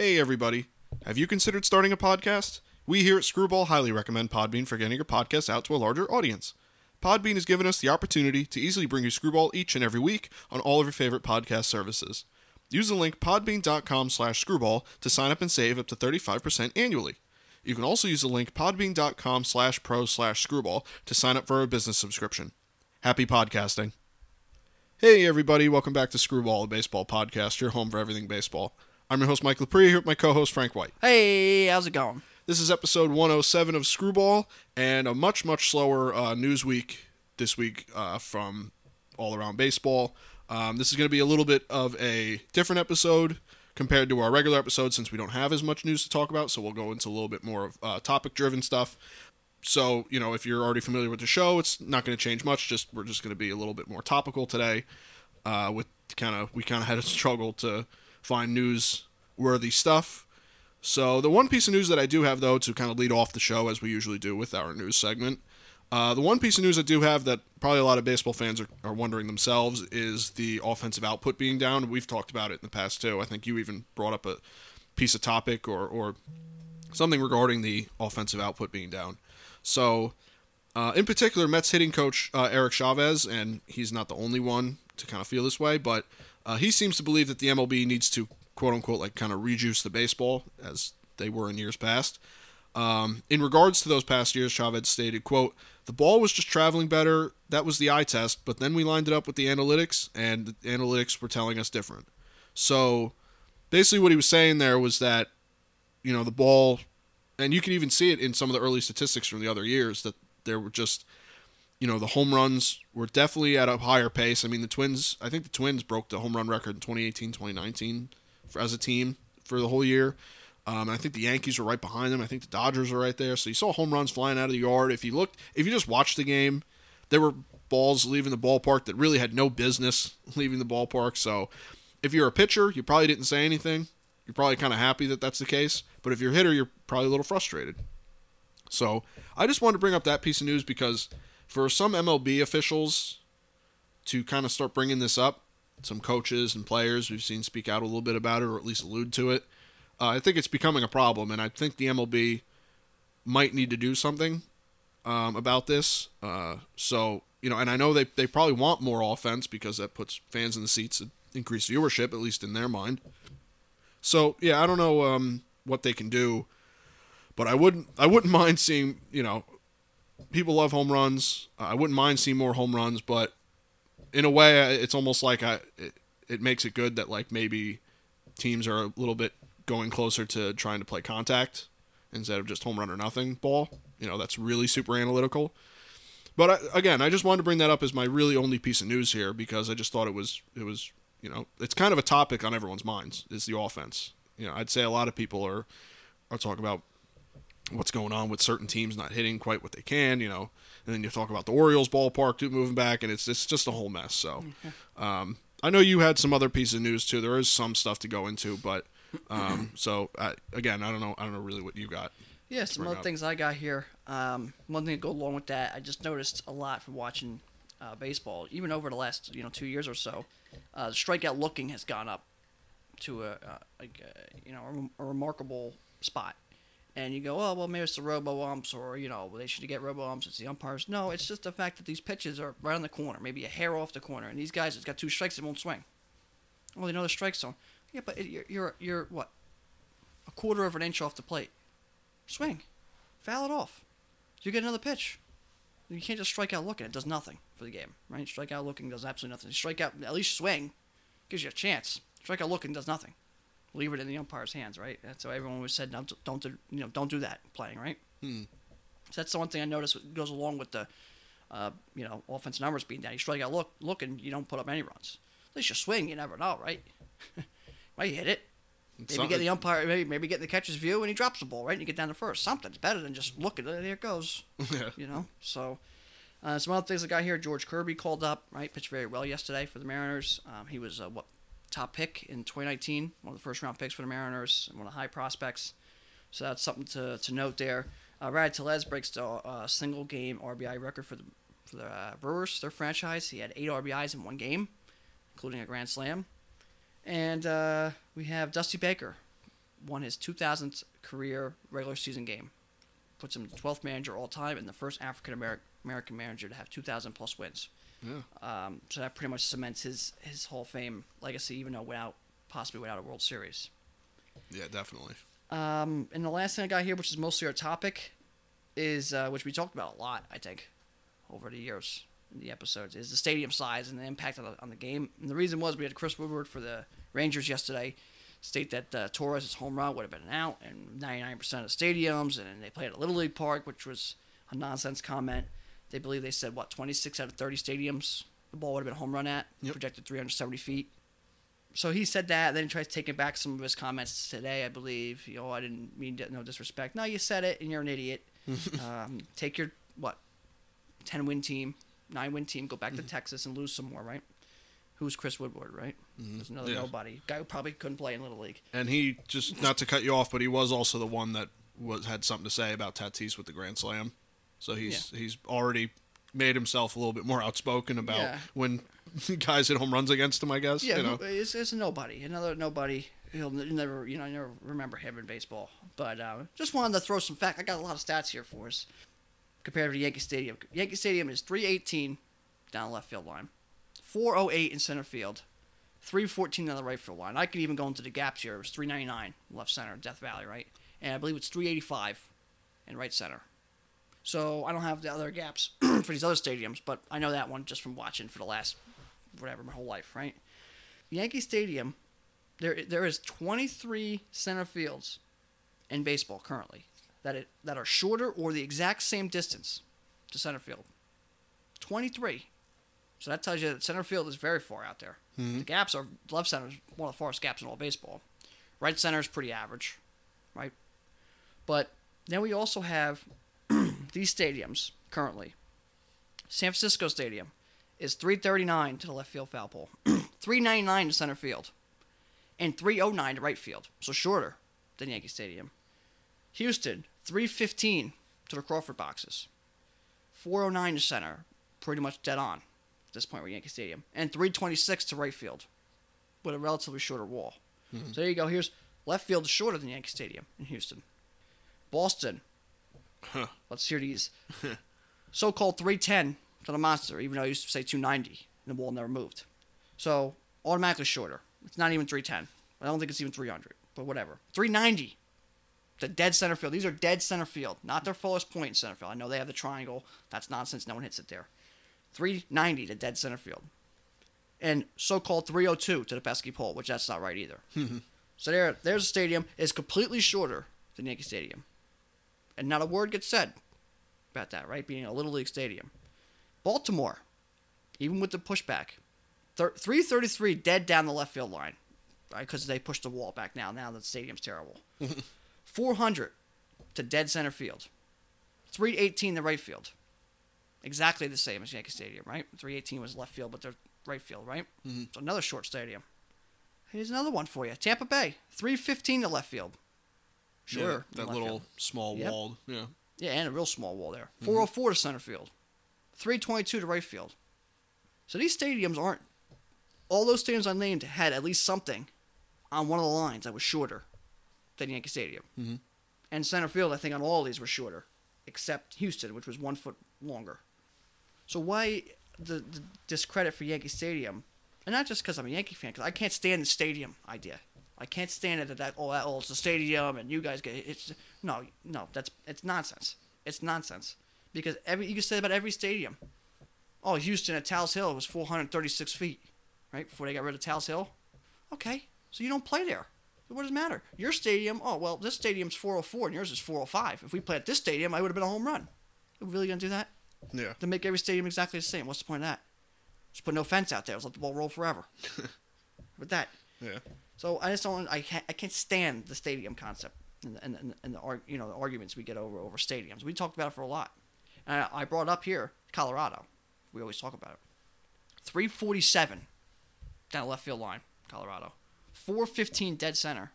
Hey, everybody. Have you considered starting a podcast? We here at Screwball highly recommend Podbean for getting your podcast out to a larger audience. Podbean has given us the opportunity to easily bring you Screwball each and every week on all of your favorite podcast services. Use the link podbean.com slash screwball to sign up and save up to 35% annually. You can also use the link podbean.com slash pro slash screwball to sign up for a business subscription. Happy podcasting. Hey, everybody. Welcome back to Screwball, a baseball podcast, your home for everything baseball. I'm your host, Mike Lepre, here with my co host, Frank White. Hey, how's it going? This is episode 107 of Screwball, and a much, much slower uh, news week this week uh, from all around baseball. Um, this is going to be a little bit of a different episode compared to our regular episode since we don't have as much news to talk about, so we'll go into a little bit more of uh, topic driven stuff. So, you know, if you're already familiar with the show, it's not going to change much. Just we're just going to be a little bit more topical today. Uh, with kind of we kind of had a struggle to find news worthy stuff. So the one piece of news that I do have though to kind of lead off the show as we usually do with our news segment, uh, the one piece of news I do have that probably a lot of baseball fans are, are wondering themselves is the offensive output being down. We've talked about it in the past too. I think you even brought up a piece of topic or, or something regarding the offensive output being down. So, uh, in particular, Mets hitting coach uh, Eric Chavez, and he's not the only one to kind of feel this way, but uh, he seems to believe that the MLB needs to quote unquote like kind of rejuice the baseball as they were in years past. Um, in regards to those past years, Chavez stated, "quote The ball was just traveling better. That was the eye test, but then we lined it up with the analytics, and the analytics were telling us different." So, basically, what he was saying there was that, you know, the ball, and you can even see it in some of the early statistics from the other years that there were just you know, the home runs were definitely at a higher pace. I mean, the Twins, I think the Twins broke the home run record in 2018, 2019 for, as a team for the whole year. Um, I think the Yankees were right behind them. I think the Dodgers are right there. So you saw home runs flying out of the yard. If you looked, if you just watched the game, there were balls leaving the ballpark that really had no business leaving the ballpark. So if you're a pitcher, you probably didn't say anything. You're probably kind of happy that that's the case. But if you're a hitter, you're probably a little frustrated. So I just wanted to bring up that piece of news because for some MLB officials to kind of start bringing this up, some coaches and players we've seen speak out a little bit about it or at least allude to it, uh, I think it's becoming a problem, and I think the MLB might need to do something um, about this. Uh, so you know, and I know they they probably want more offense because that puts fans in the seats and increase viewership, at least in their mind. So yeah, I don't know um, what they can do, but I wouldn't I wouldn't mind seeing you know people love home runs. Uh, I wouldn't mind seeing more home runs, but in a way, it's almost like I it, it makes it good that like maybe teams are a little bit going closer to trying to play contact instead of just home run or nothing ball. You know, that's really super analytical. But I, again, I just wanted to bring that up as my really only piece of news here because I just thought it was it was you know it's kind of a topic on everyone's minds is the offense. You know, I'd say a lot of people are are talking about what's going on with certain teams not hitting quite what they can, you know. And then you talk about the Orioles ballpark moving back, and it's it's just a whole mess. So, um, I know you had some other piece of news too. There is some stuff to go into, but um, so I, again, I don't know. I don't know really what you got. Yeah, some other up. things I got here. Um, one thing to go along with that, I just noticed a lot from watching uh, baseball, even over the last you know two years or so. Uh, strikeout looking has gone up to a, uh, like a, you know a, a remarkable spot and you go, oh well, maybe it's the robo umps, or you know, they should get robo umps. It's the umpires. No, it's just the fact that these pitches are right on the corner, maybe a hair off the corner, and these guys, it's got two strikes, it won't swing. Well, they know the strike zone. Yeah, but you're, you're you're what? A quarter of an inch off the plate. Swing, foul it off. You get another pitch. You can't just strike out looking. It does nothing for the game, right? Strike out looking does absolutely nothing. Strike out, at least swing, gives you a chance. Strike out looking does nothing leave it in the umpire's hands, right? That's why everyone was said, don't, don't do, you know, don't do that playing, right? Hmm. So that's the one thing I noticed goes along with the, uh, you know, offense numbers being down. You strike out look, look, and you don't put up any runs. At least you swing, you never know, right? Might you hit it. Maybe get the umpire, maybe maybe get the catcher's view, and he drops the ball, right? And you get down to first. Something's better than just looking. There it goes. yeah. You know. So, uh, some other things I got here. George Kirby called up, right? Pitched very well yesterday for the Mariners. Um, he was uh, what top pick in 2019, one of the first round picks for the Mariners, one of the high prospects. So that's something to, to note there. Uh, Rad Tellez breaks the uh, single game RBI record for the for the uh, Brewers, their franchise. He had eight RBIs in one game, including a grand slam. And uh, we have Dusty Baker won his 2000th career regular season game. Puts him 12th manager all time and the first African American manager to have 2,000 plus wins. Yeah. Um, so that pretty much cements his his Hall of Fame legacy, even though without possibly without a World Series. Yeah, definitely. Um, and the last thing I got here, which is mostly our topic, is uh, which we talked about a lot, I think, over the years in the episodes, is the stadium size and the impact on the, on the game. And the reason was we had Chris Woodward for the Rangers yesterday state that uh, Torres' home run would have been an out in 99% of stadiums, and they played at Little League Park, which was a nonsense comment. They believe they said what 26 out of 30 stadiums the ball would have been home run at, Yep. projected 370 feet. So he said that. Then he tries taking back some of his comments today. I believe. You know, I didn't mean to, no disrespect. No, you said it, and you're an idiot. um, take your what, 10 win team, nine win team, go back to Texas and lose some more, right? Who's Chris Woodward, right? There's another Yeah. nobody. Guy who probably couldn't play in Little League. And he just not to cut you off, but he was also the one that was had something to say about Tatis with the Grand Slam. So he's he's already made himself a little bit more outspoken about Yeah. when guys hit home runs against him. I guess. Yeah, You know. it's, it's a nobody. Another nobody. He'll never, you know, I never remember him in baseball. But uh, just wanted to throw some fact. I got a lot of stats here for us compared to Yankee Stadium. Yankee Stadium is 318 down the left field line, 408 in center field, 314 on the right field line. I could even go into the gaps here. It was 399 left center, Death Valley, right? And I believe it's 385 in right center. So I don't have the other gaps for these other stadiums, but I know that one just from watching for the last whatever my whole life, right? Yankee Stadium, there there is 23 center fields in baseball currently that it, that are shorter or the exact same distance to center field. 23. So that tells you that center field is very far out there. Mm-hmm. The gaps are left center is one of the farthest gaps in all baseball. Right center is pretty average, right? But then we also have these stadiums currently. San Francisco Stadium is 339 to the left field foul pole, 399 to center field, and 309 to right field, so shorter than Yankee Stadium. Houston 315 to the Crawford boxes, 409 to center, pretty much dead on at this point with Yankee Stadium, and 326 to right field, with a relatively shorter wall. Mm-hmm. So there you go. Here's left field is shorter than Yankee Stadium in Houston. Boston. Huh. Let's hear these. So-called 310 to the monster, even though I used to say 290, and the wall never moved. So automatically shorter. It's not even 310. I don't think it's even 300, but whatever. 390. The dead center field. These are dead center field, not their fullest point in center field. I know they have the triangle. That's nonsense. No one hits it there. 390 to dead center field. And so-called 302 to the pesky pole, which that's not right either. so there, there's a stadium is completely shorter than Yankee Stadium, and not a word gets said about that. Right, being a little league stadium. Baltimore, even with the pushback, thir- 333 dead down the left field line, right? Because they pushed the wall back now. Now the stadium's terrible. 400 to dead center field. 318 the right field. Exactly the same as Yankee Stadium, right? 318 was left field, but they're right field, right? Mhm. So another short stadium. Here's another one for you. Tampa Bay, 315 to left field. Sure. Yeah, that little field. small Yep. walled. Yeah. Yeah, and a real small wall there. 404 to center field. 322 to right field. So these stadiums aren't. All those stadiums I named had at least something on one of the lines that was shorter than Yankee Stadium. Mhm. And center field, I think, on all these were shorter, except Houston, which was one foot longer. So why the, the discredit for Yankee Stadium? And not just because I'm a Yankee fan, because I can't stand the stadium idea. I can't stand it that, that oh, that, oh it's a stadium and you guys get it's no no that's it's nonsense. It's nonsense because every you can say about every stadium. Oh, Houston at Tal's Hill was 436 feet, right before they got rid of Tal's Hill. Okay, so you don't play there. So what does it matter? Your stadium, oh well, this stadium's 404 and yours is 405. If we play at this stadium, I would have been a home run. Are we really gonna do that? Yeah. To make every stadium exactly the same? What's the point of that? Just put no fence out there. Just let the ball roll forever. With that, Yeah. So I just don't. I can't. I can't stand the stadium concept and the, and, and the you know the arguments we get over over stadiums. We talked about it for a lot. And I, I brought up here Colorado. We always talk about it. Three forty seven down the left field line, Colorado. Four fifteen dead center.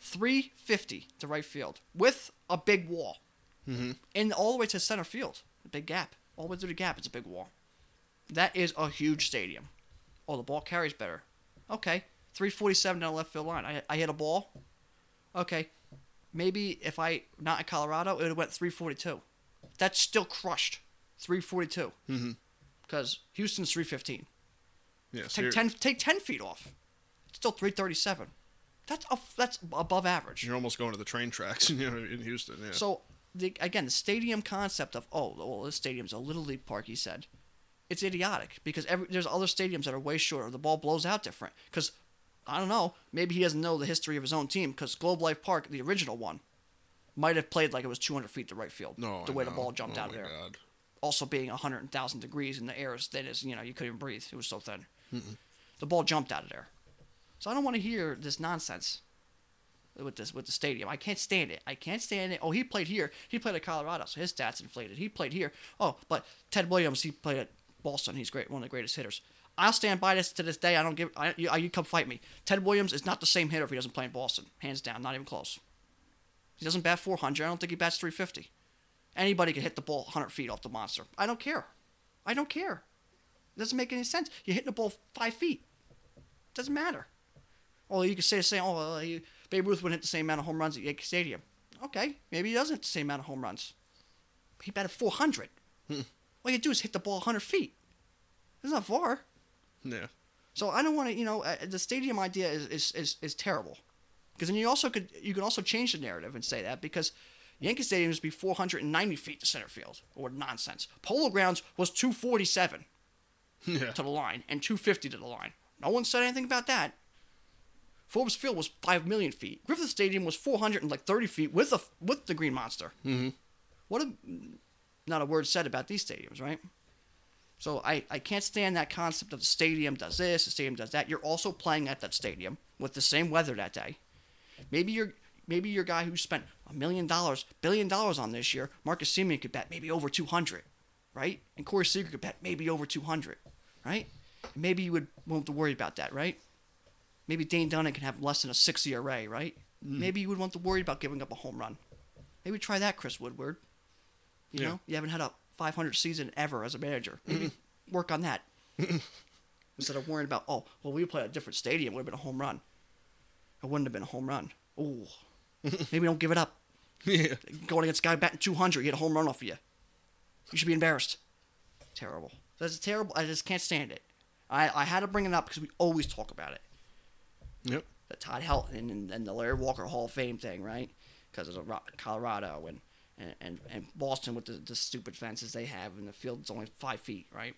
Three fifty to right field with a big wall. Mhm. And all the way to center field, a big gap. All the way through the gap, it's a big wall. That is a huge stadium. Oh, the ball carries better. Okay, 347 down the left field line. I, I hit a ball. Okay, maybe if I not in Colorado, it would have went 342. That's still crushed. 342. Mm-hmm. Because Houston's 315. Yeah, so Take you're, 10 take 10 feet off. It's still 337. That's a, that's above average. you're almost going to the train tracks, you know, in Houston. Yeah. So the, again, the stadium concept of oh, well, this stadium's a little league park. He said, it's idiotic because every, there's other stadiums that are way shorter. The ball blows out different. Because I don't know, maybe he doesn't know the history of his own team. Because Globe Life Park, the original one, might have played like it was 200 feet to right field. no, the I way the ball jumped oh out of there. God. Also being 100,000 degrees and the air is thin as you know you couldn't even breathe. It was so thin. The ball jumped out of there. So I don't want to hear this nonsense with this with the stadium. I can't stand it. I can't stand it. Oh, he played here. He played at Colorado, so his stats inflated. He played here. Oh, but Ted Williams, he played at Boston. He's great, one of the greatest hitters. I'll stand by this to this day. I don't give. I, you, uh, you come fight me. Ted Williams is not the same hitter if he doesn't play in Boston. Hands down, not even close. He doesn't bat 400. I don't think he bats 350. Anybody can hit the ball 100 feet off the monster. I don't care. I don't care. It doesn't make any sense. You're hitting the ball five feet. It Doesn't matter. Well, you could say the same. Oh, well, he, Babe Ruth wouldn't hit the same amount of home runs at Yankee Stadium. Okay, maybe he doesn't hit the same amount of home runs. He batted 400. Hmm. All you do is hit the ball 100 feet. It's not far. Yeah. So I don't want to, you know, uh, the stadium idea is is, is, is terrible. Because then you also could you can also change the narrative and say that because Yankee Stadium used to be 490 feet to center field or nonsense. Polo Grounds was 247 Yeah. to the line and 250 to the line. No one said anything about that. Forbes Field was 5 million feet. Griffith Stadium was 430 feet with the with the Green Monster. Mhm. What a not a word said about these stadiums, right? So I, I can't stand that concept of the stadium does this, the stadium does that. You're also playing at that stadium with the same weather that day. Maybe you're maybe your guy who spent a million dollars, billion dollars on this year, Marcus Semien could bet maybe over 200, right? And Corey Seager could bet maybe over 200, right? Maybe you would won't have to worry about that, right? Maybe Dane Dunning can have less than a six ERA, right? Mm. Maybe you would want to worry about giving up a home run. Maybe try that, Chris Woodward. You Yeah. know, you haven't had a 500 season ever as a manager. Maybe work on that mm-hmm. instead of worrying about oh, well, we play at a different stadium, it would have been a home run. It wouldn't have been a home run. Oh, maybe don't give it up. Yeah. Going against a guy batting 200, get a home run off of you. You should be embarrassed. Terrible. That's terrible. I just can't stand it. I, I had to bring it up because we always talk about it. Yep. The Todd Helton and, and the Larry Walker Hall of Fame thing, right? Because of Ro- Colorado and, and, and, and Boston with the, the stupid fences they have, and the field's only five feet, right?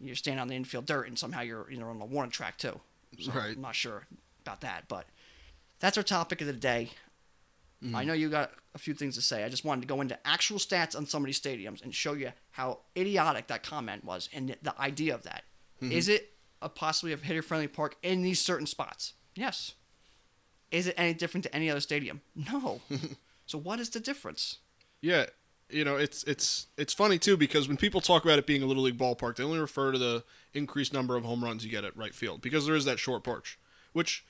You're standing on the infield dirt, and somehow you're you know on the warning track too. So Right. I'm not sure about that, but that's our topic of the day. Mm-hmm. I know you got a few things to say. I just wanted to go into actual stats on some of these stadiums and show you how idiotic that comment was and the- the idea of that. Mm-hmm. Is it a possibly a hitter friendly park in these certain spots? Yes. Is it any different to any other stadium? No. so what is the difference? Yeah, you know, it's it's it's funny too because when people talk about it being a little league ballpark, they only refer to the increased number of home runs you get at right field because there is that short porch, which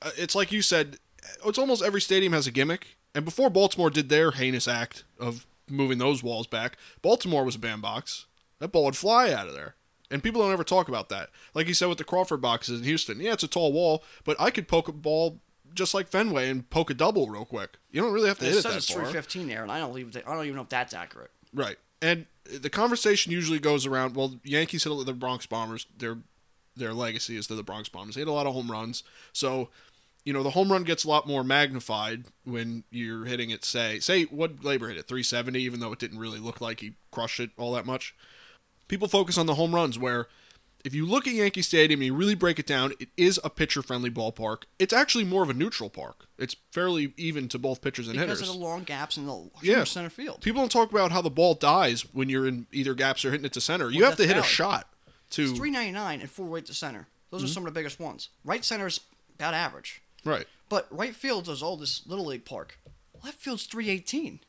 uh, it's like you said, it's almost every stadium has a gimmick. And before Baltimore did their heinous act of moving those walls back, Baltimore was a bandbox. That ball would fly out of there. And people don't ever talk about that. Like you said with the Crawford boxes in Houston. Yeah, it's a tall wall, but I could poke a ball just like Fenway and poke a double real quick. You don't really have to It hit it says that it's far. 315 there, and I don't even I don't even know if that's accurate. Right. And the conversation usually goes around. Well, Yankees hit the Bronx Bombers. Their their legacy is they're the Bronx Bombers. They hit a lot of home runs. So, you know, the home run gets a lot more magnified when you're hitting it. Say, say what Gleyber hit it 370, even though it didn't really look like he crushed it all that much. People focus on the home runs where. If you look at Yankee Stadium and you really break it down, it is a pitcher-friendly ballpark. It's actually more of a neutral park. It's fairly even to both pitchers and Because hitters. Because of the long gaps in the Yeah. center field. People don't talk about how the ball dies when you're in either gaps or hitting it to center. You have to hit a shot to It's 399 and four right to center. Those Mm-hmm. are some of the biggest ones. Right center is about average. right. But right field's as old as Little League Park. Left field's 318.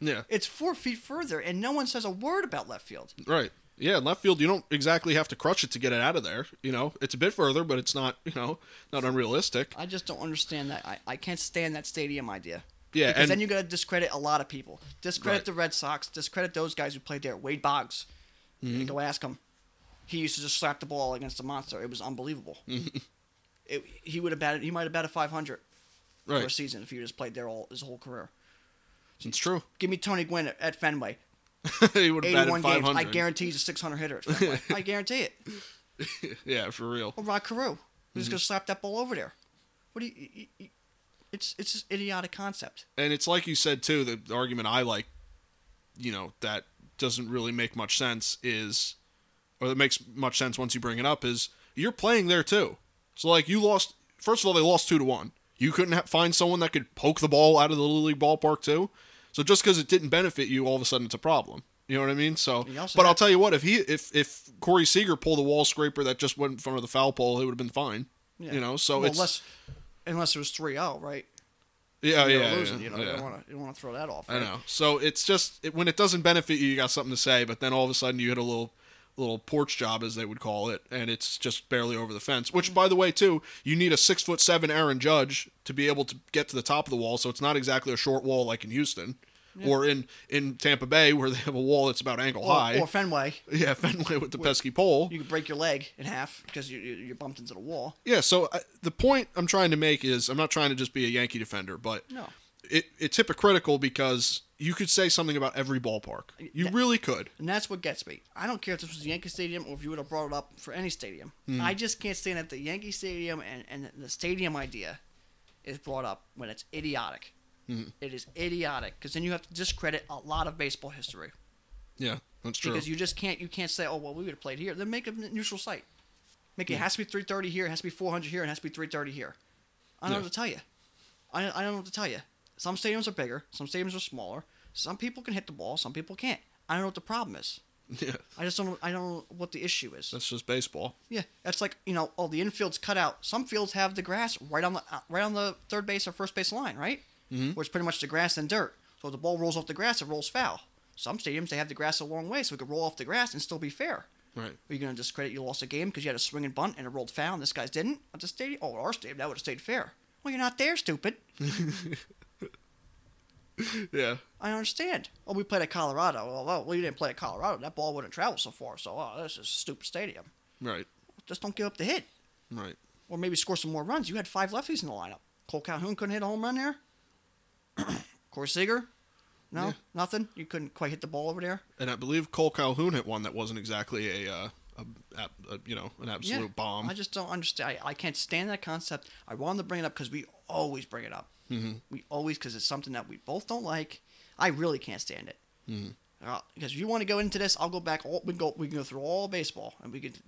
Yeah, It's four feet further, and no one says a word about left field. right. Yeah, in left field you don't exactly have to crush it to get it out of there. You know, it's a bit further, but it's not you know not unrealistic. I just don't understand that. I, I can't stand that stadium idea. Yeah, because and then you got to discredit a lot of people. Discredit Right. the Red Sox. Discredit those guys who played there. Wade Boggs. Mm-hmm. Go ask him. He used to just slap the ball against the monster. It was unbelievable. Mm-hmm. it, he would have batted. He might have batted 500. for a Right. season if he just played there all his whole career. It's true. Give me Tony Gwynn at, at Fenway, he would have batted 81 games. I guarantee he's a 600 hitter I guarantee it. yeah, for real. Or Rod Carew, who's Mm-hmm. gonna slap that ball over there. What do you? you- you- it's it's just idiotic concept. And it's like you said too. The, the argument I like, you know, that doesn't really make much sense is, or that makes much sense once you bring it up is you're playing there too. So like you lost. First of all, they lost two to one. You couldn't ha- find someone that could poke the ball out of the little league ballpark too. So just because it didn't benefit you, all of a sudden it's a problem. You know what I mean? So, You but I'll tell you what, if he if if Corey Seager pulled a wall scraper that just went in front of the foul pole, it would have been fine. Yeah. You know, so well, it's unless unless it was 3-0, right? yeah, They were yeah, losing, yeah, you know, yeah. you don't want to you want to throw that off. I know. So it's just it, when it doesn't benefit you, you got something to say, but then all of a sudden you hit a little little porch job, as they would call it, and it's just barely over the fence. Which, by the way, too, you need a six foot seven Aaron Judge to be able to get to the top of the wall. So it's not exactly a short wall like in Houston. Or in, in Tampa Bay, where they have a wall that's about ankle Or, high. or Fenway, yeah, Fenway with the pesky pole. you could break your leg in half because you you, you bumped into the wall. Yeah, so uh, the point I'm trying to make is I'm not trying to just be a Yankee defender, but No. it, it's hypocritical because you could say something about every ballpark. You That- really could. And that's what gets me. I don't care if this was Yankee Stadium or if you would have brought it up for any stadium. Hmm. I just can't stand that the Yankee Stadium and, and the stadium idea is brought up when it's idiotic. Hmm. It is idiotic because then you have to discredit a lot of baseball history Yeah, that's true. because you just can't you can't say oh well we would have played here. Then make a neutral site. Make it, has to be 330 here, it has to be 400 here, and it has to be 330 here. I don't know what to tell you. I, I don't know what to tell you. Some stadiums are bigger, some stadiums are smaller. Some people can hit the ball, some people can't. I don't know what the problem is. yeah, I just don't. I don't know what the issue is. that's just baseball. Yeah, that's like you know, oh, the infield's cut out. Some fields have the grass right on the uh, right on the third base or first base line, right? Mm-hmm. Where it's pretty much the grass and dirt. So if the ball rolls off the grass, it rolls foul. Some stadiums they have the grass a long way, so it could roll off the grass and still be fair. Right. Are you going to discredit you lost a game because you had a swing and bunt and it rolled foul and this guy's didn't? At the stadium, oh, our stadium that would have stayed fair. Well, you're not there, stupid. Yeah. I understand. Oh, we played at Colorado. Well, well, well, you didn't play at Colorado. That ball wouldn't travel so far. So, oh, this is a stupid stadium. Right. Just don't give up the hit. Right. or maybe score some more runs. You had five lefties in the lineup. Cole Calhoun couldn't hit a home run there. Corey Seager, no, Yeah. nothing. You couldn't quite hit the ball over there. And I believe Cole Calhoun hit one that wasn't exactly a, uh, a, a, a you know, an absolute yeah, bomb. I just don't understand. I, I can't stand that concept. I wanted to bring it up because we always bring it up. Mm-hmm. We always because it's something that we both don't like. I really can't stand it. Mm-hmm. Uh, because if you want to go into this, I'll go back. All, we can go. We can go through all baseball, and we could.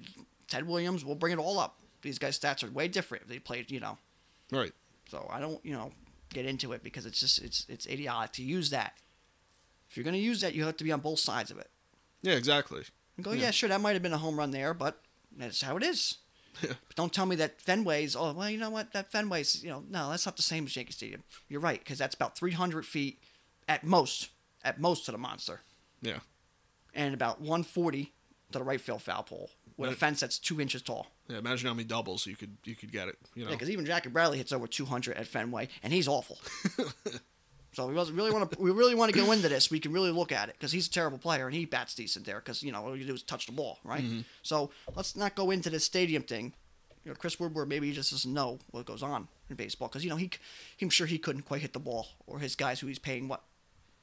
Ted Williams. We'll bring it all up. These guys' stats are way different if they played. You know. right. So I don't, you know, get into it because it's just it's it's idiotic to use that. If you're gonna use that, you have to be on both sides of it. Yeah, exactly. And go, Yeah. yeah, sure, that might have been a home run there, but that's how it is. Yeah. But don't tell me that Fenway's. Oh, well, you know what? That Fenway's. You know, no, that's not the same as Yankee Stadium. You're right, because that's about 300 feet at most, at most to the monster, Yeah. and about 140 to the right field foul pole with a fence that's two inches tall. Yeah. Imagine how many doubles you could you could get it. You know. Yeah, because even Jackie Bradley hits over 200 at Fenway, and he's awful. so we really want to. We really want to go into this. We can really look at it because he's a terrible player and he bats decent there. Because you know all you do is touch the ball, right? Mm-hmm. So let's not go into this stadium thing. You know, Chris Woodward maybe he just doesn't know what goes on in baseball because you know he, I'm sure he couldn't quite hit the ball or his guys who he's paying what,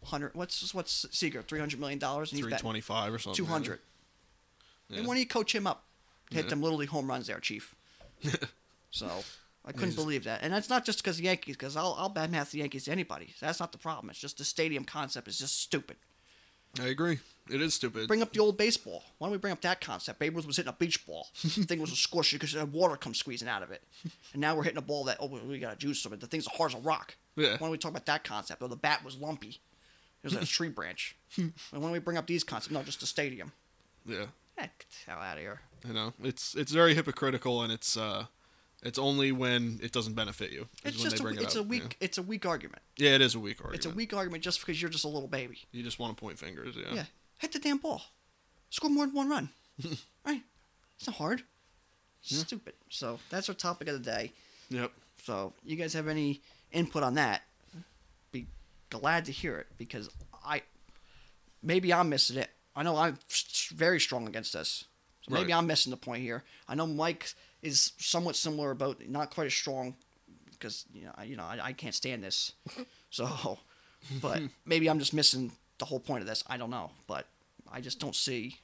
hundred. What's what's Seager three hundred million dollars and he's Three twenty five or something. two hundred. Yeah. And when don't you coach him up? to Hit Yeah. them little league home runs there, Chief. so I couldn't He's- believe that, and that's not just because the Yankees. Because I'll I'll badmouth the Yankees to anybody. That's not the problem. It's just the stadium concept is just stupid. I agree. It is stupid. Bring up the old baseball. Why don't we bring up that concept? Babe Ruth was hitting a beach ball. the thing was a squishy because the water comes squeezing out of it, and now we're hitting a ball that oh we got a juice of it. The thing's as hard as a rock. Yeah. Why don't we talk about that concept? Or the bat was lumpy. It was like a tree branch. and why don't we bring up these concepts? No, just the stadium. yeah. Heck, the hell out of here. You know, it's it's very hypocritical, and it's uh, it's only when it doesn't benefit you. It's just a, bring it it's up, a weak it's a weak argument. Yeah. yeah, it is a weak argument. It's a weak argument just because you're just a little baby. You just want to point fingers. Yeah. Yeah. Hit the damn ball. Score more than one run. right? It's not hard. Stupid. So that's our topic of the day. Yep. So you guys have any input on that? Be glad to hear it because I maybe I'm missing it. I know I'm very strong against this. So maybe Right. I'm missing the point here. I know Mike is somewhat similar about not quite as strong because you know, I, you know, I, I can't stand this. So, but maybe I'm just missing the whole point of this. I don't know, but I just don't see.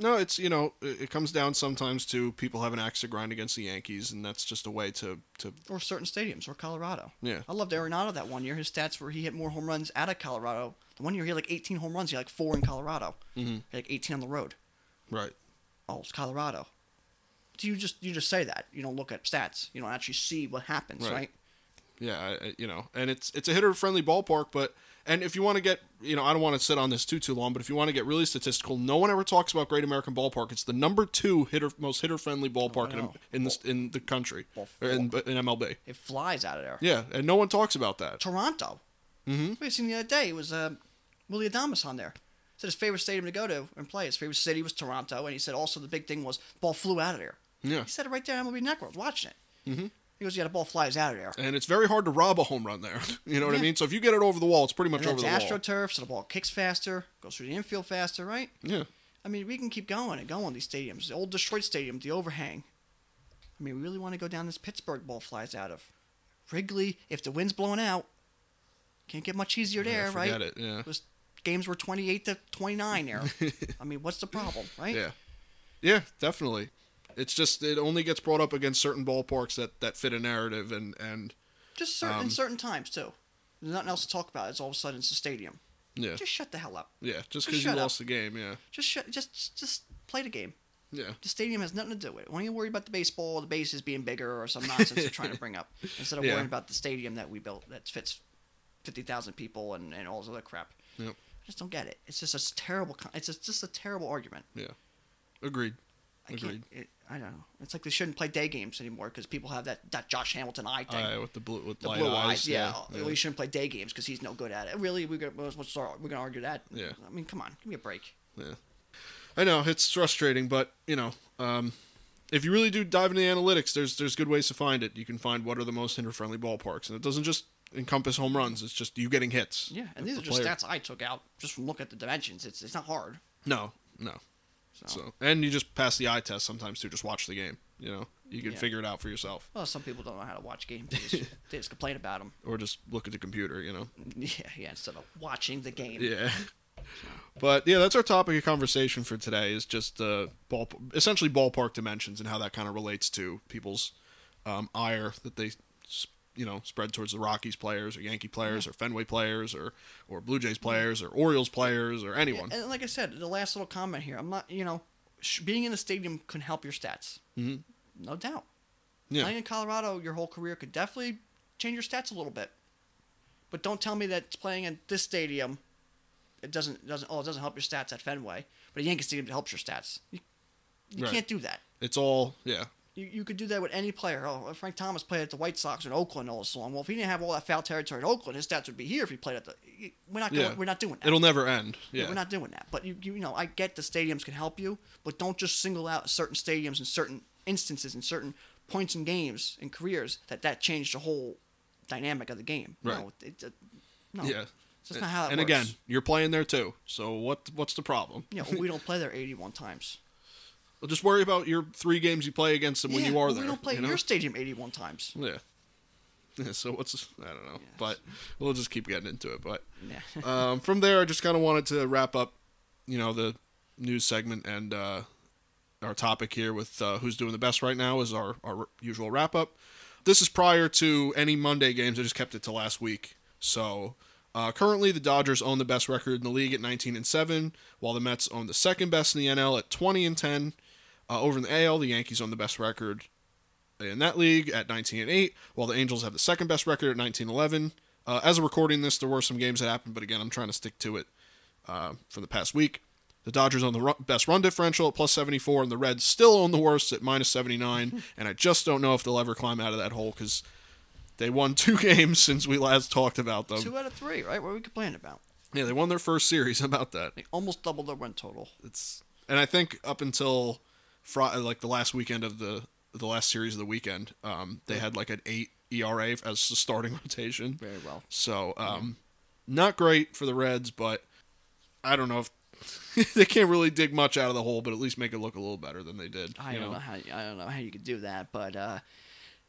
No, it's you know it comes down sometimes to people have an axe to grind against the Yankees, and that's just a way to to Or certain stadiums, or Colorado. Yeah. I loved Arenado that one year. His stats were he hit more home runs out of Colorado. The one year he had like 18 home runs. He had like four in Colorado. Mm-hmm. He had like 18 on the road. right. Oh, it's Colorado. Do you just you just say that? You don't look at stats. You don't actually see what happens, Right. right? Yeah, I- you know, and it's it's a hitter friendly ballpark, but and if you want to get, you know, I don't want to sit on this too too long, but if you want to get really statistical, no one ever talks about Great American Ballpark. It's the number two hitter most hitter friendly ballpark in, in the in the country in, in MLB. It flies out of there. Yeah, and no one talks about that. Toronto. Mm-hmm. We seen the other day. It was uh, Willy Adames on there. Said his favorite stadium to go to and play. His favorite city was Toronto, and he said also the big thing was ball flew out of there. Yeah. He said it right there on MLB Network. Watching it. Mm-hmm. He goes, "Yeah, the ball flies out of there." And it's very hard to rob a home run there. You know what I mean? So if you get it over the wall, it's pretty much over the it's wall. AstroTurf, so the ball kicks faster, goes through the infield faster, right? Yeah. I mean, we can keep going and going these stadiums. The old Detroit Stadium, the overhang. I mean, we really want to go down this Pittsburgh ball flies out of. Wrigley, if the wind's blowing out, can't get much easier there, Yeah, right? forget it, yeah. Those games were 28 to 29 there. I mean, what's the problem, right? Yeah. Yeah, definitely. It's just it only gets brought up against certain ballparks that, that fit a narrative and, and Just certain, Um, in certain times, too. There's nothing else to talk about. It's all of a sudden it's a stadium. yeah. Just shut the hell up. Yeah, just because you up. lost the game, yeah. Just shut. Just just play the game. Yeah. The stadium has nothing to do with it. Why don't you worry about the baseball, the bases being bigger, or some nonsense they're trying to bring up, instead of Yeah. worrying about the stadium that we built that fits fifty thousand people and, and all this other crap. Yep. I just don't get it. It's just a terrible. It's just, just a terrible argument. Yeah. Agreed. I Agreed. It, I don't know. It's like they shouldn't play day games anymore because people have that, that Josh Hamilton eye thing. Uh, with the blue with the blue eyes. eyes, yeah. yeah. We shouldn't play day games because he's no good at it. Really, we're gonna we're we're gonna argue that. Yeah. I mean, come on, give me a break. Yeah. I know it's frustrating, but you know, um, if you really do dive into the analytics, there's there's good ways to find it. You can find what are the most hitter friendly ballparks, and it doesn't just encompass home runs. It's just you getting hits. Yeah, and The these are just player- stats I took out just from looking at the dimensions. It's it's not hard. No, no. So and you just pass the eye test sometimes too. Just watch the game. You know, you can Yeah. figure it out for yourself, Well, some people don't know how to watch games. They just, they just complain about them. or just look at the computer. You know. Yeah, yeah. Instead of watching the game. Yeah. But yeah, that's our topic of conversation for today. Is just uh, ball, essentially ballpark dimensions and how that kind of relates to people's um, ire that they, you know, spread towards the Rockies players or Yankee players or Fenway players or or Blue Jays players or Orioles players or anyone. And like I said, the last little comment here. I'm not. You know, sh- being in the stadium can help your stats. Mm-hmm. No doubt. Yeah. Playing in Colorado your whole career could definitely change your stats a little bit. But don't tell me that playing in this stadium, it doesn't doesn't oh it doesn't help your stats at Fenway, but a Yankee Stadium helps your stats. You, you Right. can't do that. It's all yeah. You, you could do that with any player. Oh, Frank Thomas played at the White Sox in Oakland all this long. Well, if he didn't have all that foul territory in Oakland, his stats would be here if he played at the. We're not. Going, Yeah. We're not doing that. It'll never end. Yeah, Yeah. We're not doing that. But you, you know, I get the stadiums can help you, but don't just single out certain stadiums and certain instances and certain points in games and careers that that changed the whole dynamic of the game. Right. No, it, it, no. yeah. That's not how that and works. again, you're playing there too. So what what's the problem? you know, we don't play there 81 times. Well, just worry about your three games you play against them when you are but there. We don't play you know? your stadium 81 times. Yeah. Yeah, so what's I don't know, but we'll just keep getting into it. But Yeah. um, from there, I just kind of wanted to wrap up, you know, the news segment and uh, our topic here with uh, who's doing the best right now is our our usual wrap up. This is prior to any Monday games. I just kept it to last week. So uh, currently, the Dodgers own the best record in the league at 19 and seven, while the Mets own the second best in the NL at 20 and 10. Uh, over in the AL, the Yankees own the best record in that league at 19 and 8, while the Angels have the second best record at 19 11. Uh, as of recording this, there were some games that happened, but again, I'm trying to stick to it uh, from the past week. The Dodgers own the run, best run differential at plus 74, and the Reds still own the worst at minus 79. and I just don't know if they'll ever climb out of that hole because they won two games since we last talked about them. Two out of three, right? What are we complaining about? Yeah, they won their first series. How about that? They almost doubled their win total. It's and I think up until Friday, like the last weekend of the the last series of the weekend, um, they had like an eight ERA as the starting rotation. Very well. So, um, not great for the Reds, but I don't know if they can't really dig much out of the hole, but at least make it look a little better than they did. I don't know? know how I don't know how you could do that, but uh,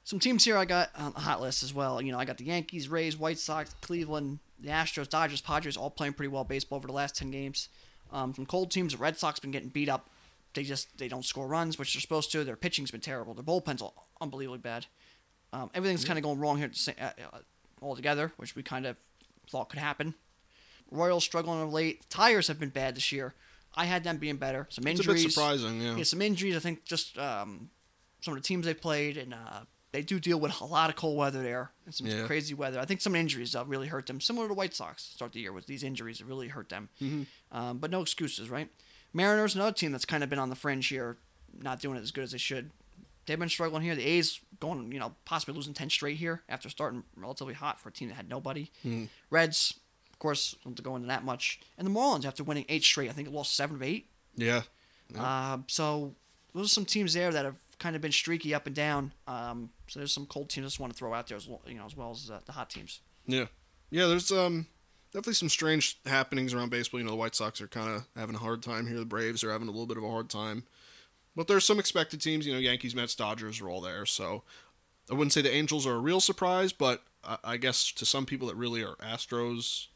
Some teams here I got on the hot list as well. You know, I got the Yankees, Rays, White Sox, Cleveland, the Astros, Dodgers, Padres, all playing pretty well baseball over the last ten games. Um, some cold teams, the Red Sox been getting beat up. They just they don't score runs, which they're supposed to. Their pitching's been terrible. Their bullpen's all unbelievably bad. Um, everything's kind of going wrong here uh, uh, altogether, which we kind of thought could happen. Royals struggling of late. Tigers have been bad this year. I had them being better. Some It's a injuries. bit surprising, yeah. Yeah, some injuries. I think just um, some of the teams they've played, and uh, they do deal with a lot of cold weather there and some Yeah. crazy weather. I think some injuries uh, really hurt them, similar to White Sox start the year with these injuries that really hurt them. Mm-hmm. Um, but no excuses, right? Mariners, another team that's kind of been on the fringe here, not doing it as good as they should. They've been struggling here. The A's going, you know, possibly losing ten straight here after starting relatively hot for a team that had nobody. Mm-hmm. Reds, of course, don't have to go into that much. And the Marlins, after winning eight straight, I think it lost seven of eight. Yeah. Uh, so those are some teams there that have kind of been streaky up and down. Um, so there's some cold teams I just want to throw out there as well, you know, as well as uh, the hot teams. Yeah, yeah. There's um definitely some strange happenings around baseball. You know, the White Sox are kind of having a hard time here. The Braves are having a little bit of a hard time, but there's some expected teams. You know, Yankees, Mets, Dodgers are all there. So I wouldn't say the Angels are a real surprise, but I, I guess to some people that really are Astros.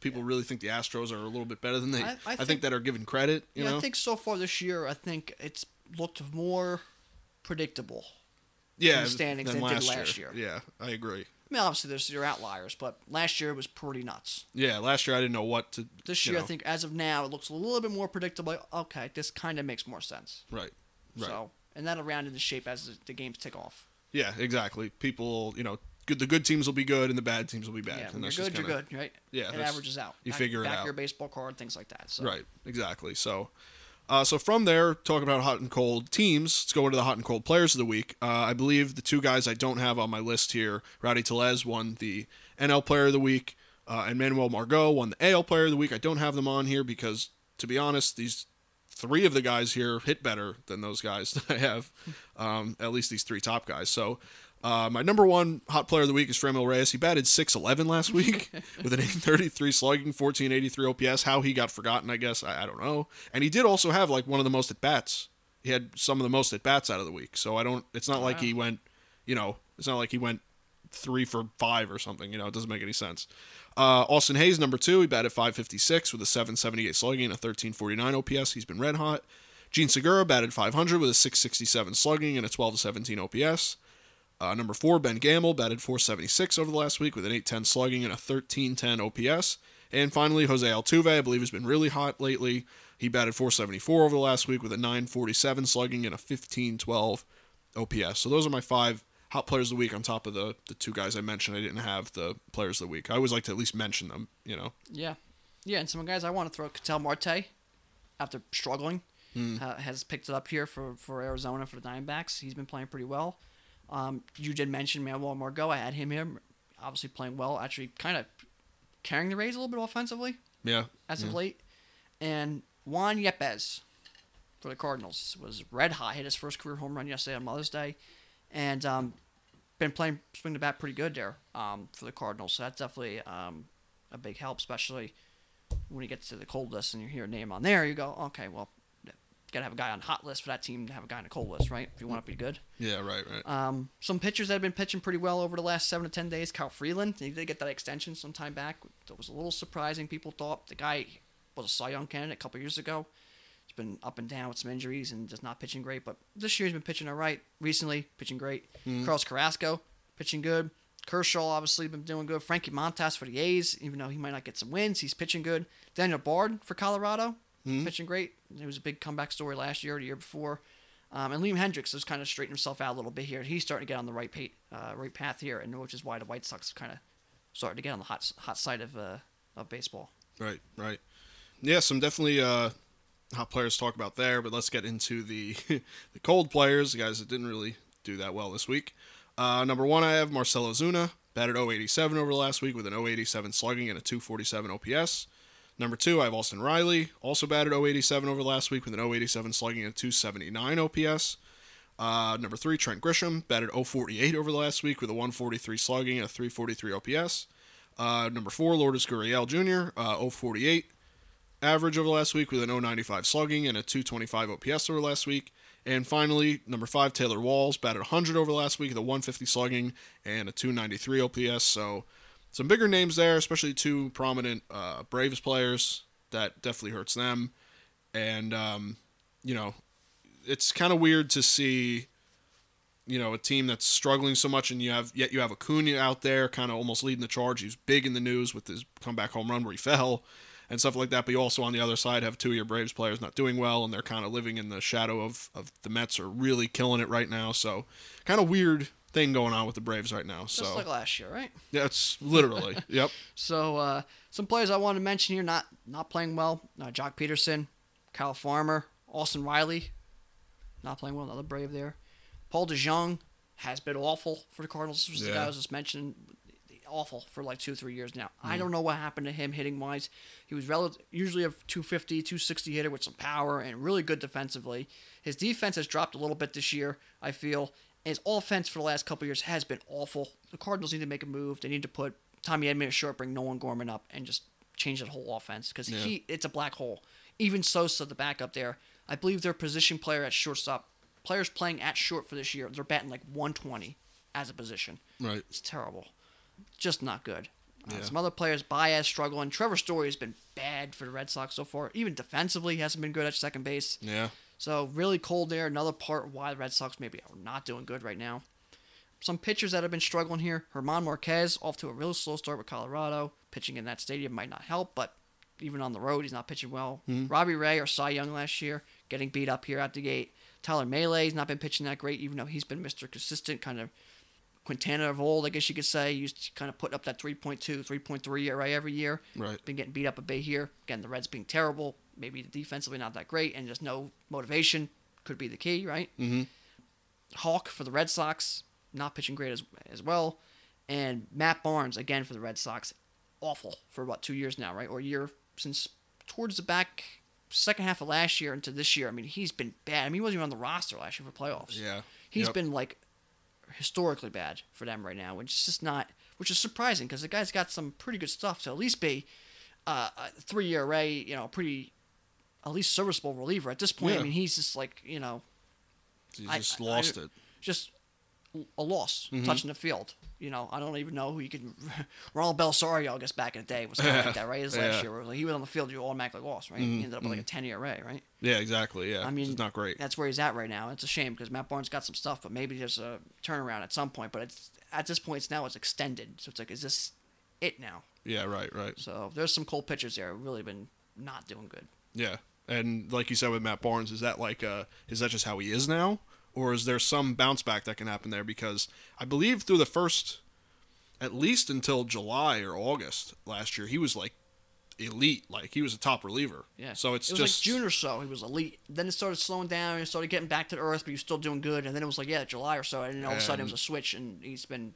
People really think the Astros are a little bit better than they. I- I I, think, think- that are given credit. You yeah, know. I think so far this year, I think it's looked more predictable. yeah, standings than than last, last year. Yeah, I agree. I mean, obviously there's your outliers, but last year was pretty nuts. Yeah, last year I didn't know what to. This year, I think as of now, it looks a little bit more predictable. Like, Okay, this kind of makes more sense. Right. Right. So, and that'll round into shape as the, the games tick off. Yeah, exactly. People, you know, good. The good teams will be good, and the bad teams will be bad. yeah, and that's good, just you're good, right? Yeah, it averages out. you back, figure it back out. your baseball card, things like that. So. Right, exactly. So, uh, so from there, talking about hot and cold teams, let's go into the hot and cold players of the week. Uh, I believe the two guys I don't have on my list here, Rowdy Tellez won the NL Player of the Week, uh, and Manuel Margot won the AL Player of the Week. I don't have them on here because, to be honest, these three of the guys here hit better than those guys that I have. Um, at least these three top guys. So. Uh, my number one hot player of the week is Franmil Reyes. He batted 6'11 last week with an 833 slugging, 1483 OPS. How he got forgotten, I guess, I, I don't know. And he did also have like one of the most at bats. He had some of the most at bats out of the week. So I don't, it's not like he went, you know, it's not like he went three for five or something. You know, it doesn't make any sense. Uh, Austin Hays, number two, he batted 556 with a 778 slugging and a 1349 OPS. He's been red hot. Jean Segura batted 500 with a 667 slugging and a 1217 OPS. Uh, number four, Ben Gamel batted 476 over the last week with an 810 slugging and a 1310 OPS. And finally, Jose Altuve, I believe, has been really hot lately. He batted 474 over the last week with a 947 slugging and a 1512 OPS. So those are my five hot players of the week on top of the, the two guys I mentioned. I didn't have the players of the week. I always like to at least mention them, you know. Yeah, yeah, and some guys I want to throw Ketel Marte after struggling uh, has picked it up here for, for Arizona for the Diamondbacks. He's been playing pretty well. Um, you did mention Manuel Margot. I had him here, obviously playing well. Actually, kind of carrying the Rays a little bit offensively Yeah. as of late. And Juan Yepez for the Cardinals was red hot. Hit his first career home run yesterday on Mother's Day, and um, been playing swing the bat pretty good there um, for the Cardinals. So that's definitely um, a big help, especially when you get to the cold list and you hear a name on there. You go, okay, well, gotta have a guy on hot list for that team to have a guy on a cold list, right? If you want to be good. Yeah, right, right. Um, some pitchers that have been pitching pretty well over the last seven to ten days. Kyle Freeland, he did get that extension some time back. That was a little surprising. People thought the guy was a Cy Young candidate a couple years ago. He's been up and down with some injuries and just not pitching great. But this year he's been pitching all right. Recently, pitching great. Carlos Carrasco, pitching good. Kershaw obviously been doing good. Frankie Montas for the A's, even though he might not get some wins, he's pitching good. Daniel Bard for Colorado, pitching great. It was a big comeback story last year, or the year before. Um, and Liam Hendriks has kind of straightened himself out a little bit here. He's starting to get on the right pa- uh, right path here, and which is why the White Sox kind of starting to get on the hot hot side of uh, of baseball. Right, right. Yeah, some definitely uh, hot players to talk about there, but let's get into the the cold players, the guys that didn't really do that well this week. Uh, number one, I have Marcell Ozuna, batted 087 over the last week with an 087 slugging and a 247 OPS. Number two, I have Austin Riley, also batted 087 over last week with an 087 slugging and a 279 OPS. Uh, number three, Trent Grisham, batted 048 over the last week with a 143 slugging and a 343 OPS. Uh, number four, Lourdes Gurriel Jr., uh, 048 average over last week with an 095 slugging and a 225 OPS over last week. And finally, number five, Taylor Walls batted 100 over last week, with a 150 slugging and a 293 OPS. So some bigger names there, especially two prominent uh, Braves players. That definitely hurts them. And um, you know, it's kind of weird to see you know a team that's struggling so much, and you have yet you have Acuna out there, kind of almost leading the charge. He's big in the news with his comeback home run where he fell and stuff like that. But you also on the other side have two of your Braves players not doing well, and they're kind of living in the shadow of of the Mets are really killing it right now. So kind of weird thing going on with the Braves right now. So Just like last year, right? yeah, it's literally yep. So uh, some players I want to mention here not not playing well: uh, Joc Pederson, Kyle Farmer, Austin Riley, not playing well. Another Brave there. Paul DeJong has been awful for the Cardinals. This was the guy I was just mentioning. Awful for like two, three years now. I don't know what happened to him hitting wise. He was rel- usually a 250, 260 hitter with some power and really good defensively. His defense has dropped a little bit this year, I feel. His offense for the last couple years has been awful. The Cardinals need to make a move. They need to put Tommy Edman at short, bring Nolan Gorman up, and just change that whole offense because Yeah. he it's a black hole. Even Sosa, the backup there, I believe their position player at shortstop, players playing at short for this year, they're batting like 120 as a position. Right. It's terrible. Just not good. Uh, Yeah. Some other players, Baez struggling. Trevor Story has been bad for the Red Sox so far. Even defensively, he hasn't been good at second base. Yeah. So really cold there. Another part why the Red Sox maybe are not doing good right now. Some pitchers that have been struggling here. German Marquez off to a real slow start with Colorado. Pitching in that stadium might not help, but even on the road, he's not pitching well. Robbie Ray or Cy Young last year, getting beat up here at the gate. Tyler Mahle's not been pitching that great, even though he's been Mr. Consistent, kind of Quintana of old, I guess you could say. Used to kind of put up that 3.2, 3.3 ERA every year. Right. Been getting beat up a bit here. Again, the Reds being terrible, maybe defensively not that great, and just no motivation could be the key, right? Mm-hmm. Houck for the Red Sox, not pitching great as, as well. And Matt Barnes, again for the Red Sox, awful for about two years now, right? Or a year since towards the back second half of last year into this year. I mean, he's been bad. I mean, he wasn't even on the roster last year for playoffs. Yeah. He's Yep. been like historically bad for them right now, which is just not, which is surprising because the guy's got some pretty good stuff to at least be uh, a three year array, you know, pretty at least serviceable reliever at this point. Yeah. I mean, he's just like you know, He I- just I- lost I- it. just a loss Mm-hmm. touching the field. You know, I don't even know who you can. Ronald Belisario, I guess back in the day was kind of like that, right? His last Yeah. Mm-hmm. year, like, he was on the field, you automatically lost, right? He ended up with like a ten year array, right? Yeah, exactly. Yeah. I mean, it's not great. That's where he's at right now. It's a shame because Matt Barnes got some stuff, but maybe there's a turnaround at some point. But it's at this point, it's now it's extended, so it's like, is this it now? Yeah, right, right. So there's some cold pitchers there, really been not doing good. Yeah, and like you said with Matt Barnes, is that like uh, is that just how he is now, or is there some bounce back that can happen there? Because I believe through the first, at least until July or August last year, he was like elite, like he was a top reliever. Yeah. So it's it was just like June or so. He was elite. Then it started slowing down. and started getting back to the earth, but he was still doing good. And then it was like yeah, July or so, and then all of a sudden it was a switch, and he's been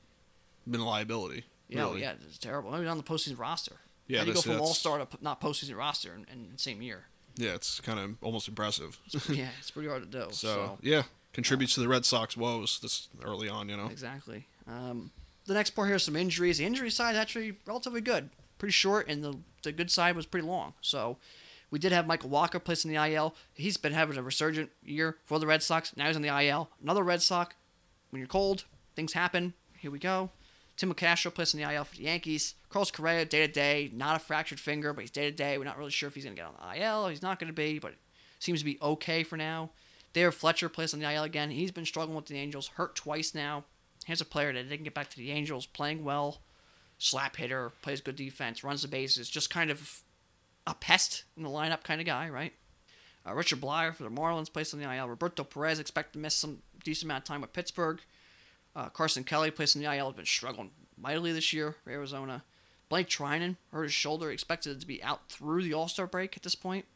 been a liability. yeah, really. yeah, it's terrible. I mean, on the postseason roster. Yeah, How do you go from all star to p- not postseason roster in, in the same year? Yeah, it's kind of almost impressive. yeah, it's pretty hard to do. so so yeah, contributes to the Red Sox woes this early on. You know. Exactly. Um, the next part here is some injuries. The injury side is actually relatively good. Pretty short, and the, the good side was pretty long. So we did have Michael Walker placed in the IL. He's been having a resurgent year for the Red Sox. Now he's on the IL. Another Red Sox. When you're cold, things happen. Here we go. Tim Castro placed in the IL for the Yankees. Carlos Correa, day to day, not a fractured finger, but he's day to day. We're not really sure if he's going to get on the IL. He's not going to be, but seems to be okay for now. Dave Fletcher plays on the IL again. He's been struggling with the Angels, hurt twice now. Here's a player that didn't get back to the Angels, playing well, slap hitter, plays good defense, runs the bases, just kind of a pest in the lineup kind of guy, right? Uh, Richard Bleier for the Marlins placed on the IL. Roberto Perez expected to miss some decent amount of time with Pittsburgh. Uh, Carson Kelly placed in the IL been struggling mightily this year for Arizona. Blake Treinen hurt his shoulder, expected to be out through the All Star break at this point.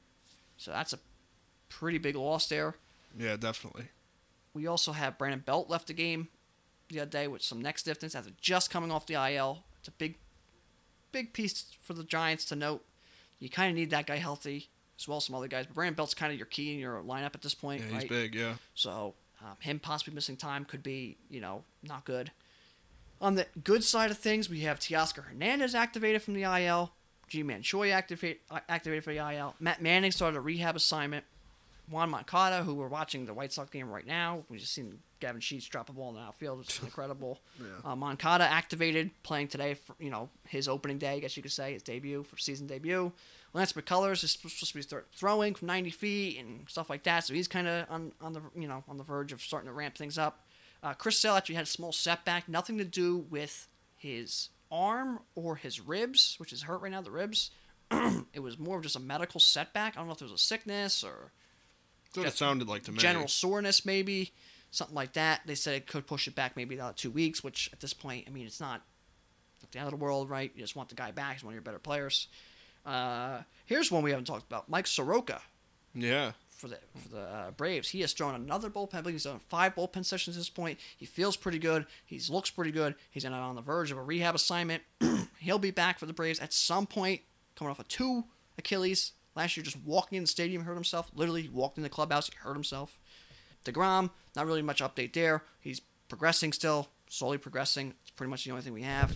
So that's a pretty big loss there. Yeah, definitely. We also have Brandon Belt left the game the other day with some neck stiffness after just coming off the IL. It's a big, big piece for the Giants to note. You kind of need that guy healthy as well as some other guys. But Brandon Belt's kind of your key in your lineup at this point, Yeah, he's right? big. Yeah. So um, him possibly missing time could be, you know, not good. On the good side of things, we have Teoscar Hernandez activated from the IL. Ji-Man Choi activate, uh, activated for the IL. Matt Manning started a rehab assignment. Yoan Moncada, who we're watching the White Sox game right now. We just seen Gavin Sheets drop a ball in the outfield, which is incredible. Yeah. Uh, Moncada activated, playing today for you know his opening day, I guess you could say, his debut for season debut. Lance McCullers is supposed to be start throwing from 90 feet and stuff like that, so he's kind of on on the you know on the verge of starting to ramp things up. Uh, Chris Sale actually had a small setback, nothing to do with his arm or his ribs, which is hurt right now. The ribs. it was more of just a medical setback. I don't know if it was a sickness or That's what it sounded like to me. general soreness, maybe something like that. They said it could push it back maybe about two weeks, which at this point, I mean, it's not the end of the world, right? You just want the guy back. He's one of your better players. Uh, here's one we haven't talked about: Mike Soroka Yeah. for the for the uh, Braves. He has thrown another bullpen. He's done five bullpen sessions at this point. He feels pretty good. He looks pretty good. He's on the verge of a rehab assignment. He'll be back for the Braves at some point. Coming off a two Achilles last year, just walking in the stadium, hurt himself. Literally, walked in the clubhouse, he hurt himself. Degrom, not really much update there. He's progressing still, slowly progressing. It's pretty much the only thing we have.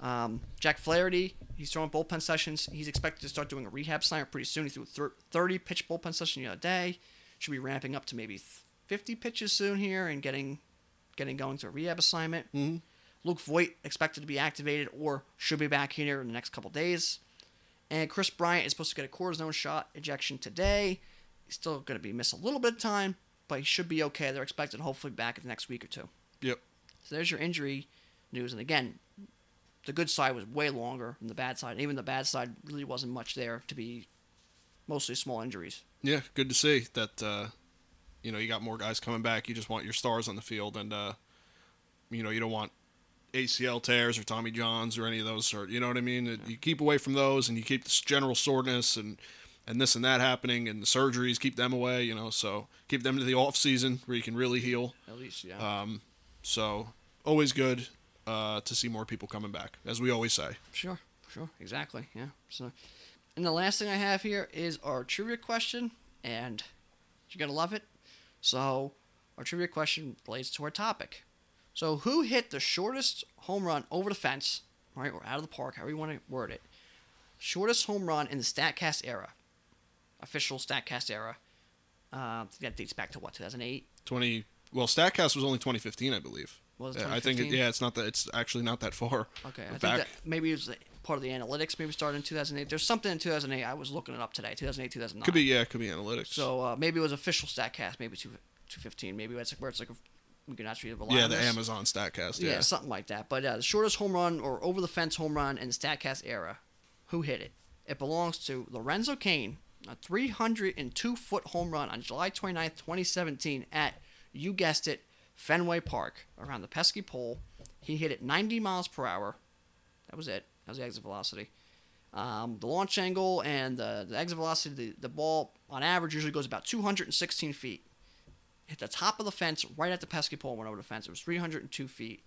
Um, Jack Flaherty, he's throwing bullpen sessions. He's expected to start doing a rehab assignment pretty soon. He threw a thir- 30 pitch bullpen session the other day. Should be ramping up to maybe 50 pitches soon here and getting getting going to a rehab assignment. Mhm. Luke Voit expected to be activated or should be back here in the next couple days. And Kris Bryant is supposed to get a cortisone shot injection today. He's still going to be miss a little bit of time, but he should be okay. They're expected hopefully back in the next week or two. Yep. So there's your injury news. And again, the good side was way longer than the bad side. Even the bad side really wasn't much there to be mostly small injuries. Yeah. Good to see that. Uh, you know, you got more guys coming back. You just want your stars on the field, and uh, you know, you don't want ACL tears or Tommy Johns or any of those sort. You know what I mean? You keep away from those, and you keep this general soreness and and this and that happening, and the surgeries keep them away. You know, so keep them to the off season where you can really heal. At least, yeah. Um, so always good uh, to see more people coming back, as we always say. Sure, sure, exactly. Yeah. So, and the last thing I have here is our trivia question, and you're gonna love it. So, our trivia question relates to our topic. So, who hit the shortest home run over the fence, right, or out of the park, however you want to word it? Shortest home run in the Statcast era, official Statcast era. Uh, that dates back to what 2008. Twenty. Well, Statcast was only 2015, I believe. Was it Yeah, I think it, yeah, it's not that. It's actually not that far. Okay, I back. think that maybe it was part of the analytics. Maybe started in 2008. There's something in 2008. I was looking it up today. 2008, 2009. Could be yeah, could be analytics. So uh, maybe it was official Statcast. Maybe two, 215. Maybe it's where it's like a, we can actually rely yeah, on Yeah, the. Amazon Statcast. Yeah. Yeah. something like that. But uh, the shortest home run or over the fence home run in the Statcast era, who hit it? It belongs to Lorenzo Cain, a 302 foot home run on July 29th, 2017, at you guessed it, Fenway Park around the pesky pole. He hit it 90 miles per hour. That was it. That was the exit velocity. Um, the launch angle and the, the exit velocity, the, the ball on average usually goes about 216 feet. Hit the top of the fence right at the pesky pole, went over the fence. It was 302 feet.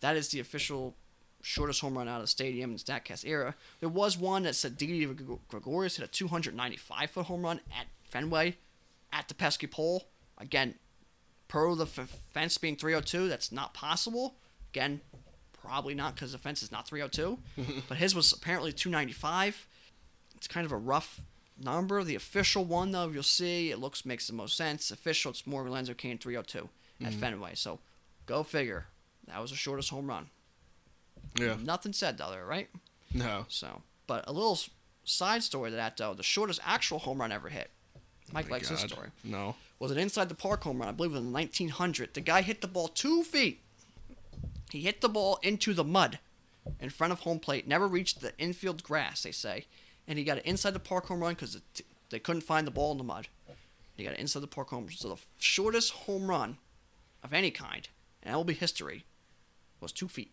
That is the official shortest home run out of the stadium in the StatCast era. There was one that said Didi Gregorius hit a 295 foot home run at Fenway at the pesky pole. Again, per the f- fence being 302, that's not possible. Again, probably not because the fence is not 302. but his was apparently 295. It's kind of a rough number. The official one, though, you'll see, it looks makes the most sense. Official, it's more Lorenzo Cain 302 at mm-hmm. Fenway. So go figure. That was the shortest home run. Yeah. Nothing said though, there, right? No. So, but a little side story to that though, the shortest actual home run ever hit. Oh Mike Oh likes this God. story. No. Was an inside the park home run? I believe it was in 1900. The guy hit the ball two feet. He hit the ball into the mud in front of home plate. Never reached the infield grass, they say, and he got an inside the park home run because they couldn't find the ball in the mud. He got an inside the park home. run. So the shortest home run of any kind, and that will be history, was two feet.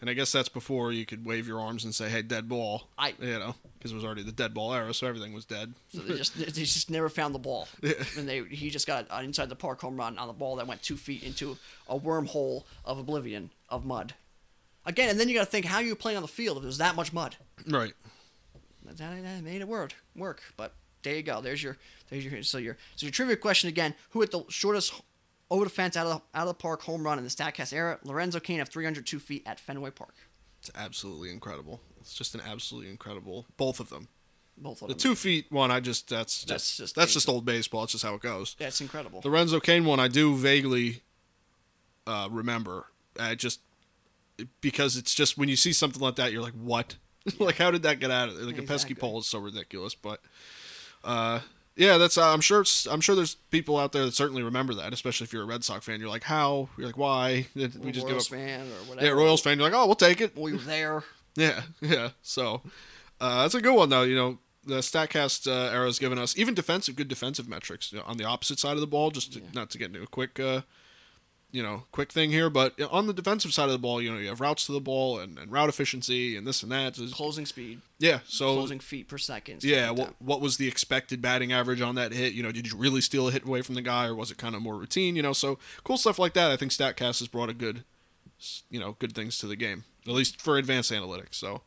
And I guess that's before you could wave your arms and say, "Hey, dead ball." I- you know, because it was already the dead ball era, so everything was dead. So they just they just never found the ball, Yeah. and they he just got an inside the park home run on the ball that went two feet into a wormhole of oblivion of mud. Again, and then you got to think how you playing on the field if there's that much mud. right. That, that made it work work, but there you go. There's your there's your so your so your trivia question again. Who hit the shortest over the fence out of the, out of the park home run in the Statcast era? Lorenzo Cain of 302 feet at Fenway Park. It's absolutely incredible. It's just an absolutely incredible. Both of them. both of The them. two feet one, I just that's just That's just that's just old baseball. It's just how it goes. That's incredible. The Renzo Cain one, I do vaguely uh, remember. I just because it's just when you see something like that, you're like, what? like, how did that get out of there? Like a pesky Exactly. pole is so ridiculous, but uh, yeah, that's. Uh, I'm sure. It's, I'm sure there's people out there that certainly remember that, especially if you're a Red Sox fan. You're like, how? You're like, why? Did we just Royals give up? fan or whatever. Yeah, Royals fan. You're like, oh, we'll take it. We were there. Yeah, yeah. So uh, that's a good one though. You know, the Statcast uh, era has given us even defensive, good defensive metrics you know, on the opposite side of the ball. Just to, not to get into a quick, uh, you know, quick thing here, but on the defensive side of the ball, you know, you have routes to the ball and, and route efficiency and this and that. Closing speed, yeah. So closing feet per second. yeah, like what what was the expected batting average on that hit? You know, did you really steal a hit away from the guy, or was it kind of more routine? You know, so cool stuff like that. I think Statcast has brought a good, you know, good things to the game, at least for advanced analytics. So,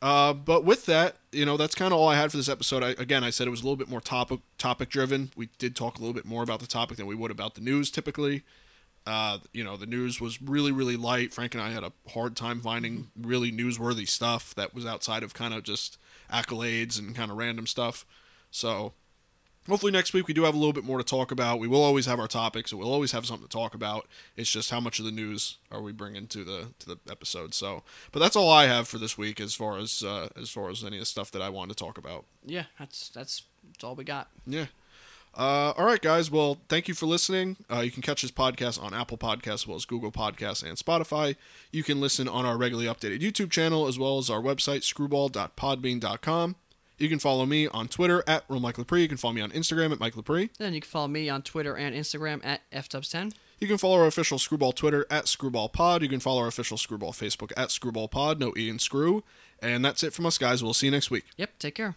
uh, but with that, you know, that's kind of all I had for this episode. I, again, I said it was a little bit more topic topic driven. We did talk a little bit more about the topic than we would about the news typically. Uh, you know, the news was really, really light. Frank and I had a hard time finding really newsworthy stuff that was outside of kind of just accolades and kind of random stuff. So, hopefully next week we do have a little bit more to talk about. We will always have our topics, so we'll always have something to talk about. It's just how much of the news are we bringing to the to the episode. So, but that's all I have for this week as far as uh, as far as any of the stuff that I wanted to talk about. Yeah, that's that's that's all we got. Yeah. Uh, all right, guys. Well, thank you for listening. Uh, you can catch this podcast on Apple Podcasts as well as Google Podcasts and Spotify. You can listen on our regularly updated YouTube channel as well as our website, screwball.podbean.com. You can follow me on Twitter at Real Mike Lepre. You can follow me on Instagram at Mike Lepre. Then you can follow me on Twitter and Instagram at ftubs10. You can follow our official Screwball Twitter at ScrewballPod. You can follow our official Screwball Facebook at ScrewballPod. No E and Screw. And that's it from us, guys. We'll see you next week. Yep, take care.